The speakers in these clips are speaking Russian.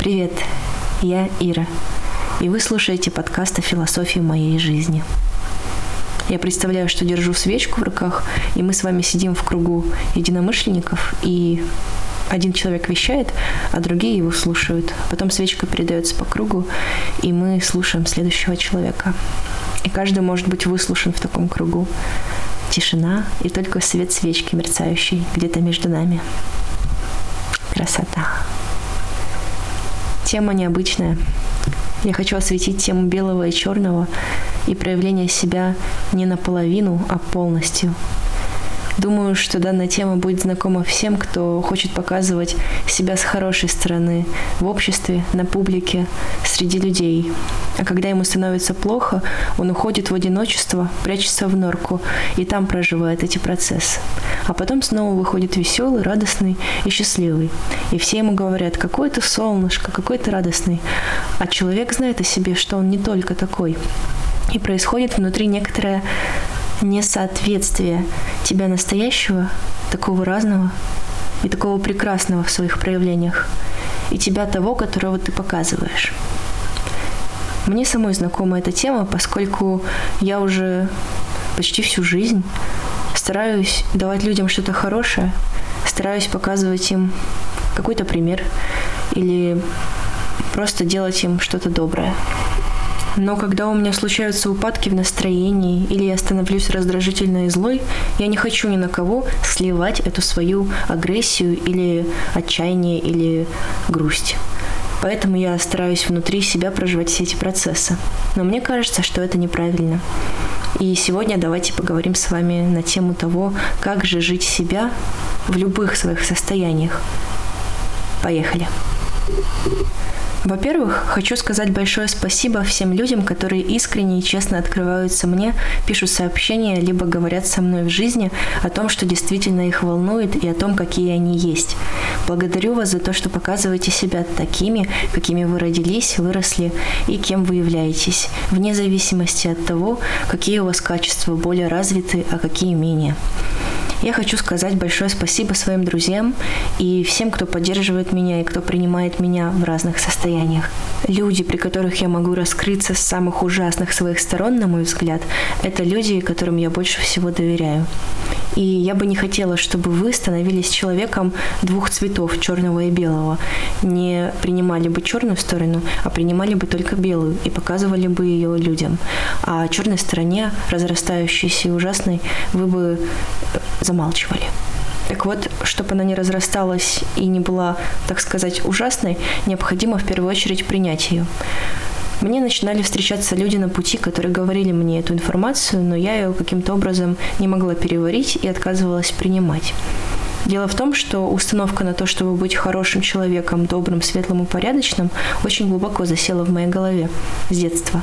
Привет, я Ира, и вы слушаете подкаст о философии моей жизни. Я представляю, что держу свечку в руках, и мы с вами сидим в кругу единомышленников, и один человек вещает, а другие его слушают. Потом свечка передается по кругу, и мы слушаем следующего человека. И каждый может быть выслушан в таком кругу. Тишина и только свет свечки мерцающий где-то между нами. Красота. Тема необычная. Я хочу осветить тему белого и черного и проявление себя не наполовину, а полностью – Думаю, что данная тема будет знакома всем, кто хочет показывать себя с хорошей стороны в обществе, на публике, среди людей. А когда ему становится плохо, он уходит в одиночество, прячется в норку и там проживает эти процессы. А потом снова выходит веселый, радостный и счастливый. И все ему говорят, какой ты солнышко, какой ты радостный. А человек знает о себе, что он не только такой. И происходит внутри некоторая несоответствие тебя настоящего, такого разного и такого прекрасного в своих проявлениях, и тебя того, которого ты показываешь. Мне самой знакома эта тема, поскольку я уже почти всю жизнь стараюсь давать людям что-то хорошее, стараюсь показывать им какой-то пример или просто делать им что-то доброе. Но когда у меня случаются упадки в настроении или я становлюсь раздражительной и злой, я не хочу ни на кого сливать эту свою агрессию или отчаяние или грусть. Поэтому я стараюсь внутри себя проживать все эти процессы. Но мне кажется, что это неправильно. И сегодня давайте поговорим с вами на тему того, как же жить себя в любых своих состояниях. Поехали. Во-первых, хочу сказать большое спасибо всем людям, которые искренне и честно открываются мне, пишут сообщения, либо говорят со мной в жизни о том, что действительно их волнует и о том, какие они есть. Благодарю вас за то, что показываете себя такими, какими вы родились, выросли и кем вы являетесь, вне зависимости от того, какие у вас качества более развиты, а какие менее. Я хочу сказать большое спасибо своим друзьям и всем, кто поддерживает меня и кто принимает меня в разных состояниях. Люди, при которых я могу раскрыться с самых ужасных своих сторон, на мой взгляд, это люди, которым я больше всего доверяю. И я бы не хотела, чтобы вы становились человеком двух цветов, черного и белого. Не принимали бы черную сторону, а принимали бы только белую и показывали бы ее людям. А черной стороне, разрастающейся и ужасной, вы бы замалчивали. Так вот, чтобы она не разрасталась и не была, так сказать, ужасной, необходимо в первую очередь принять ее. Мне начинали встречаться люди на пути, которые говорили мне эту информацию, но я ее каким-то образом не могла переварить и отказывалась принимать. Дело в том, что установка на то, чтобы быть хорошим человеком, добрым, светлым и порядочным, очень глубоко засела в моей голове с детства.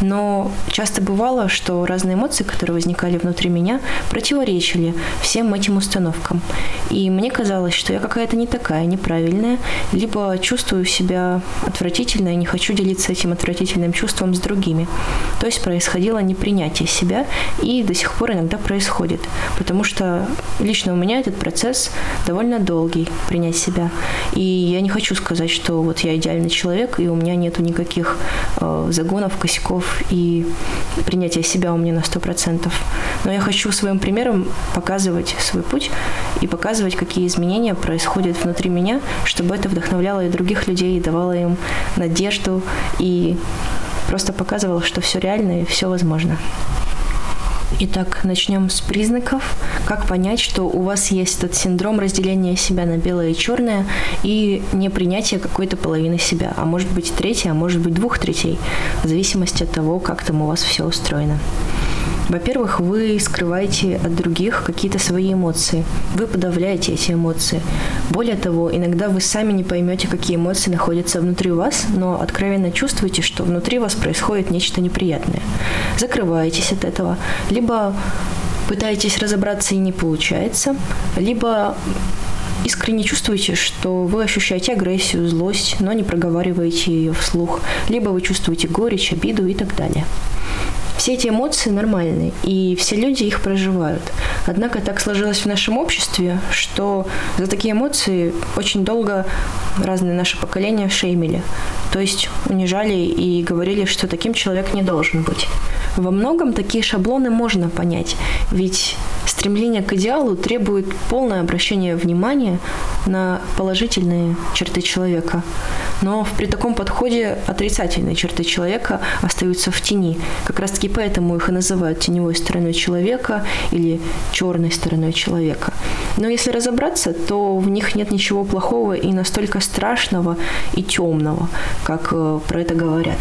Но часто бывало, что разные эмоции, которые возникали внутри меня, противоречили всем этим установкам. И мне казалось, что я какая-то не такая, неправильная, либо чувствую себя отвратительно и не хочу делиться этим отвратительным чувством с другими. То есть происходило непринятие себя и до сих пор иногда происходит. Потому что лично у меня этот процесс довольно долгий, принять себя. И я не хочу сказать, что вот я идеальный человек, и у меня нету никаких э, загонов, косяков, и принятие себя у меня на сто процентов. Но я хочу своим примером показывать свой путь и показывать, какие изменения происходят внутри меня, чтобы это вдохновляло и других людей, и давало им надежду, и просто показывало, что все реально и все возможно. Итак, начнем с признаков. Как понять, что у вас есть этот синдром разделения себя на белое и черное и непринятие какой-то половины себя, а может быть третьей, а может быть двух третей, в зависимости от того, как там у вас все устроено. Во-первых, вы скрываете от других какие-то свои эмоции. Вы подавляете эти эмоции. Более того, иногда вы сами не поймете, какие эмоции находятся внутри вас, но откровенно чувствуете, что внутри вас происходит нечто неприятное. Закрываетесь от этого, либо пытаетесь разобраться и не получается, либо искренне чувствуете, что вы ощущаете агрессию, злость, но не проговариваете ее вслух, либо вы чувствуете горечь, обиду и так далее. Все эти эмоции нормальны, и все люди их проживают. Однако так сложилось в нашем обществе, что за такие эмоции очень долго разные наши поколения шеймили. То есть унижали и говорили, что таким человек не должен быть. Во многом такие шаблоны можно понять, ведь стремление к идеалу требует полное обращение внимания на положительные черты человека. Но при таком подходе отрицательные черты человека остаются в тени. Как раз таки поэтому их и называют теневой стороной человека или черной стороной человека. Но если разобраться, то в них нет ничего плохого и настолько страшного и темного, как э, про это говорят.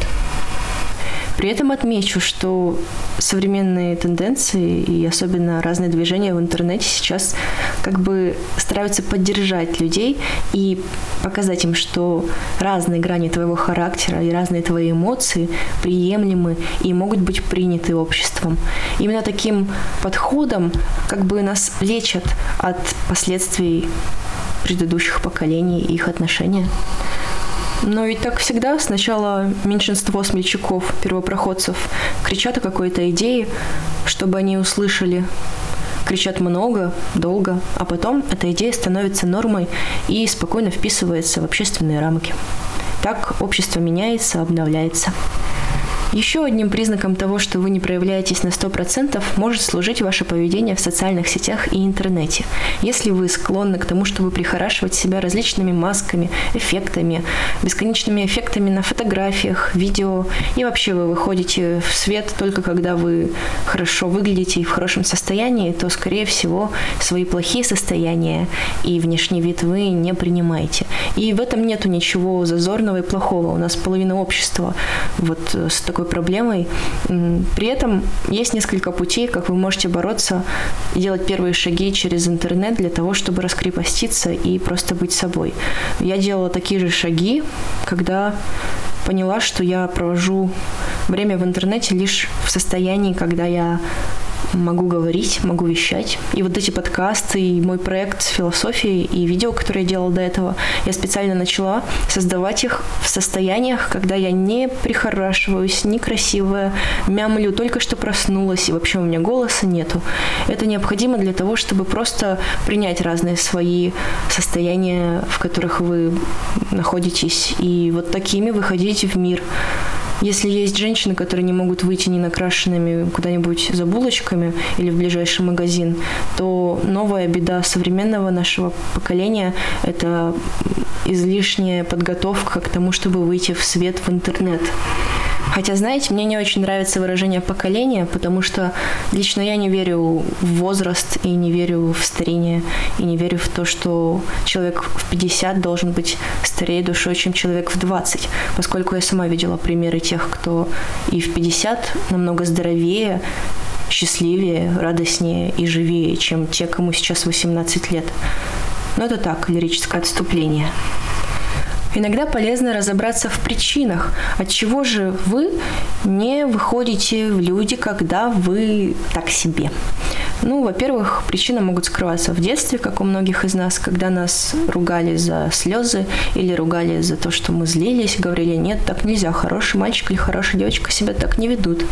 При этом отмечу, что современные тенденции и особенно разные движения в интернете сейчас как бы стараются поддержать людей и показать им, что разные грани твоего характера и разные твои эмоции приемлемы и могут быть приняты обществом. Именно таким подходом как бы нас лечат от последствий предыдущих поколений и их отношения. Но ведь так всегда сначала меньшинство смельчаков, первопроходцев, кричат о какой-то идее, чтобы они услышали. Кричат много, долго, а потом эта идея становится нормой и спокойно вписывается в общественные рамки. Так общество меняется, обновляется. Еще одним признаком того, что вы не проявляетесь на 100%, может служить ваше поведение в социальных сетях и интернете. Если вы склонны к тому, чтобы прихорашивать себя различными масками, эффектами, бесконечными эффектами на фотографиях, видео, и вообще вы выходите в свет только когда вы хорошо выглядите и в хорошем состоянии, то, скорее всего, свои плохие состояния и внешний вид вы не принимаете. И в этом нету ничего зазорного и плохого. У нас половина общества вот с такой такой проблемой. При этом есть несколько путей, как вы можете бороться делать первые шаги через интернет для того, чтобы раскрепоститься и просто быть собой. Я делала такие же шаги, когда поняла, что я провожу время в интернете лишь в состоянии, когда я могу говорить, могу вещать. И вот эти подкасты, и мой проект с философией, и видео, которые я делала до этого, я специально начала создавать их в состояниях, когда я не прихорашиваюсь, некрасивая, мямлю, только что проснулась, и вообще у меня голоса нету. Это необходимо для того, чтобы просто принять разные свои состояния, в которых вы находитесь, и вот такими выходить в мир. Если есть женщины, которые не могут выйти не накрашенными куда-нибудь за булочками или в ближайший магазин, то новая беда современного нашего поколения – это излишняя подготовка к тому, чтобы выйти в свет в интернет. Хотя, знаете, мне не очень нравится выражение поколения, потому что лично я не верю в возраст и не верю в старение, и не верю в то, что человек в 50 должен быть старее душой, чем человек в 20, поскольку я сама видела примеры тех, кто и в 50 намного здоровее, счастливее, радостнее и живее, чем те, кому сейчас 18 лет. Но это так, лирическое отступление. Иногда полезно разобраться в причинах, от чего же вы не выходите в люди, когда вы так себе. Ну, во-первых, причины могут скрываться в детстве, как у многих из нас, когда нас ругали за слезы или ругали за то, что мы злились, говорили, нет, так нельзя, хороший мальчик или хорошая девочка себя так не ведут.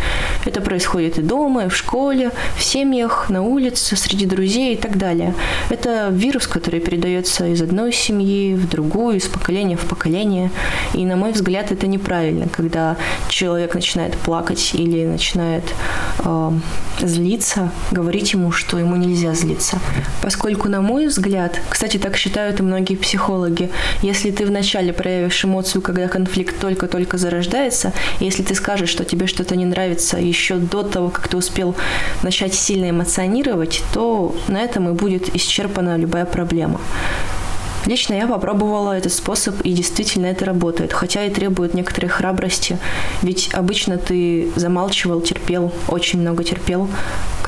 Это происходит и дома, и в школе, в семьях, на улице, среди друзей и так далее. Это вирус, который передается из одной семьи в другую, из поколения в поколение. И, на мой взгляд, это неправильно, когда человек начинает плакать или начинает э, злиться, говорить ему, что ему нельзя злиться. Поскольку, на мой взгляд, кстати, так считают и многие психологи, если ты вначале проявишь эмоцию, когда конфликт только-только зарождается, если ты скажешь, что тебе что-то не нравится еще до того, как ты успел начать сильно эмоционировать, то на этом и будет исчерпана любая проблема. Лично я попробовала этот способ, и действительно это работает, хотя и требует некоторой храбрости, ведь обычно ты замалчивал, терпел, очень много терпел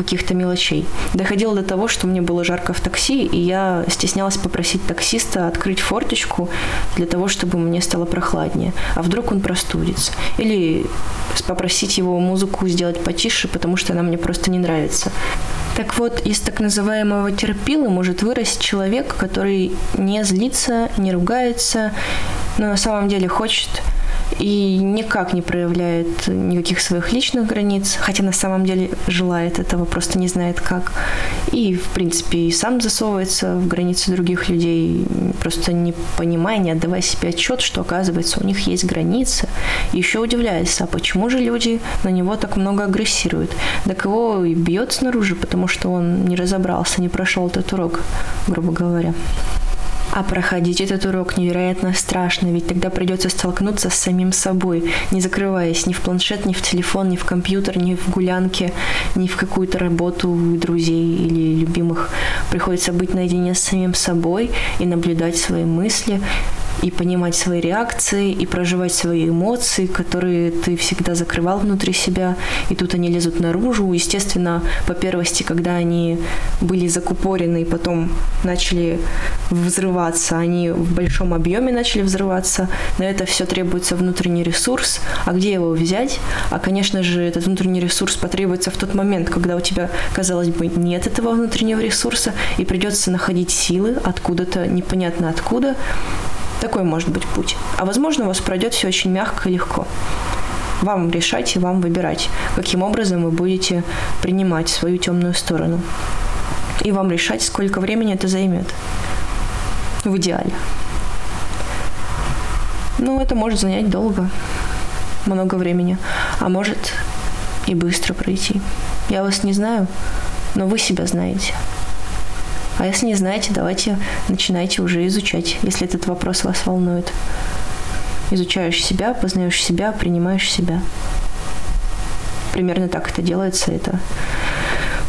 каких-то мелочей. Доходило до того, что мне было жарко в такси, и я стеснялась попросить таксиста открыть форточку для того, чтобы мне стало прохладнее. А вдруг он простудится? Или попросить его музыку сделать потише, потому что она мне просто не нравится. Так вот, из так называемого терпила может вырасти человек, который не злится, не ругается, но на самом деле хочет и никак не проявляет никаких своих личных границ, хотя на самом деле желает этого, просто не знает как. И, в принципе, и сам засовывается в границы других людей, просто не понимая, не отдавая себе отчет, что, оказывается, у них есть границы. И еще удивляется, а почему же люди на него так много агрессируют? Да кого и бьет снаружи, потому что он не разобрался, не прошел этот урок, грубо говоря. А проходить этот урок невероятно страшно, ведь тогда придется столкнуться с самим собой, не закрываясь ни в планшет, ни в телефон, ни в компьютер, ни в гулянке, ни в какую-то работу друзей или любимых. Приходится быть наедине с самим собой и наблюдать свои мысли, и понимать свои реакции, и проживать свои эмоции, которые ты всегда закрывал внутри себя, и тут они лезут наружу. Естественно, по первости, когда они были закупорены и потом начали взрываться, они в большом объеме начали взрываться, на это все требуется внутренний ресурс. А где его взять? А, конечно же, этот внутренний ресурс потребуется в тот момент, когда у тебя, казалось бы, нет этого внутреннего ресурса, и придется находить силы откуда-то, непонятно откуда, такой может быть путь. А возможно, у вас пройдет все очень мягко и легко. Вам решать и вам выбирать, каким образом вы будете принимать свою темную сторону. И вам решать, сколько времени это займет. В идеале. Ну, это может занять долго, много времени, а может и быстро пройти. Я вас не знаю, но вы себя знаете. А если не знаете, давайте начинайте уже изучать, если этот вопрос вас волнует. Изучаешь себя, познаешь себя, принимаешь себя. Примерно так это делается. Это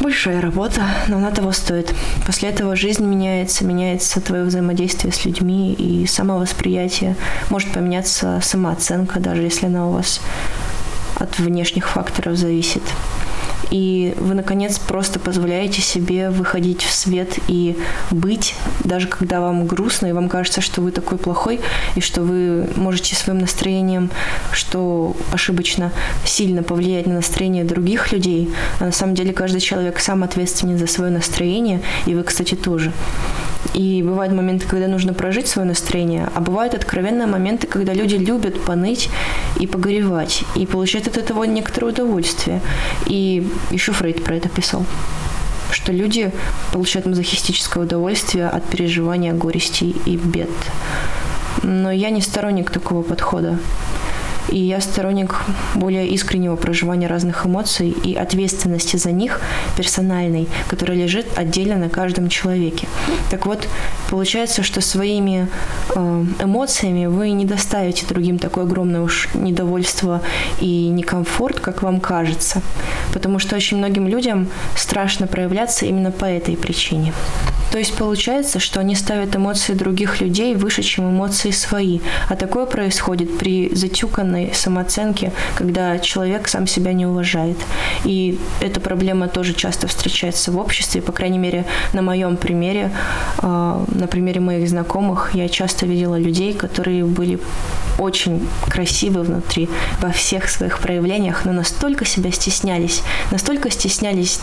большая работа, но она того стоит. После этого жизнь меняется, меняется твое взаимодействие с людьми и самовосприятие. Может поменяться самооценка, даже если она у вас от внешних факторов зависит и вы, наконец, просто позволяете себе выходить в свет и быть, даже когда вам грустно, и вам кажется, что вы такой плохой, и что вы можете своим настроением, что ошибочно, сильно повлиять на настроение других людей, а на самом деле каждый человек сам ответственен за свое настроение, и вы, кстати, тоже. И бывают моменты, когда нужно прожить свое настроение, а бывают откровенные моменты, когда люди любят поныть и погоревать, и получают от этого некоторое удовольствие. И еще Фрейд про это писал что люди получают мазохистическое удовольствие от переживания горестей и бед. Но я не сторонник такого подхода. И я сторонник более искреннего проживания разных эмоций и ответственности за них персональной, которая лежит отдельно на каждом человеке. Так вот, получается, что своими э, эмоциями вы не доставите другим такое огромное уж недовольство и некомфорт, как вам кажется. Потому что очень многим людям страшно проявляться именно по этой причине. То есть получается, что они ставят эмоции других людей выше, чем эмоции свои. А такое происходит при затюканной самооценке, когда человек сам себя не уважает. И эта проблема тоже часто встречается в обществе, по крайней мере, на моем примере, а, на примере моих знакомых, я часто видела людей, которые были очень красивы внутри во всех своих проявлениях, но настолько себя стеснялись, настолько стеснялись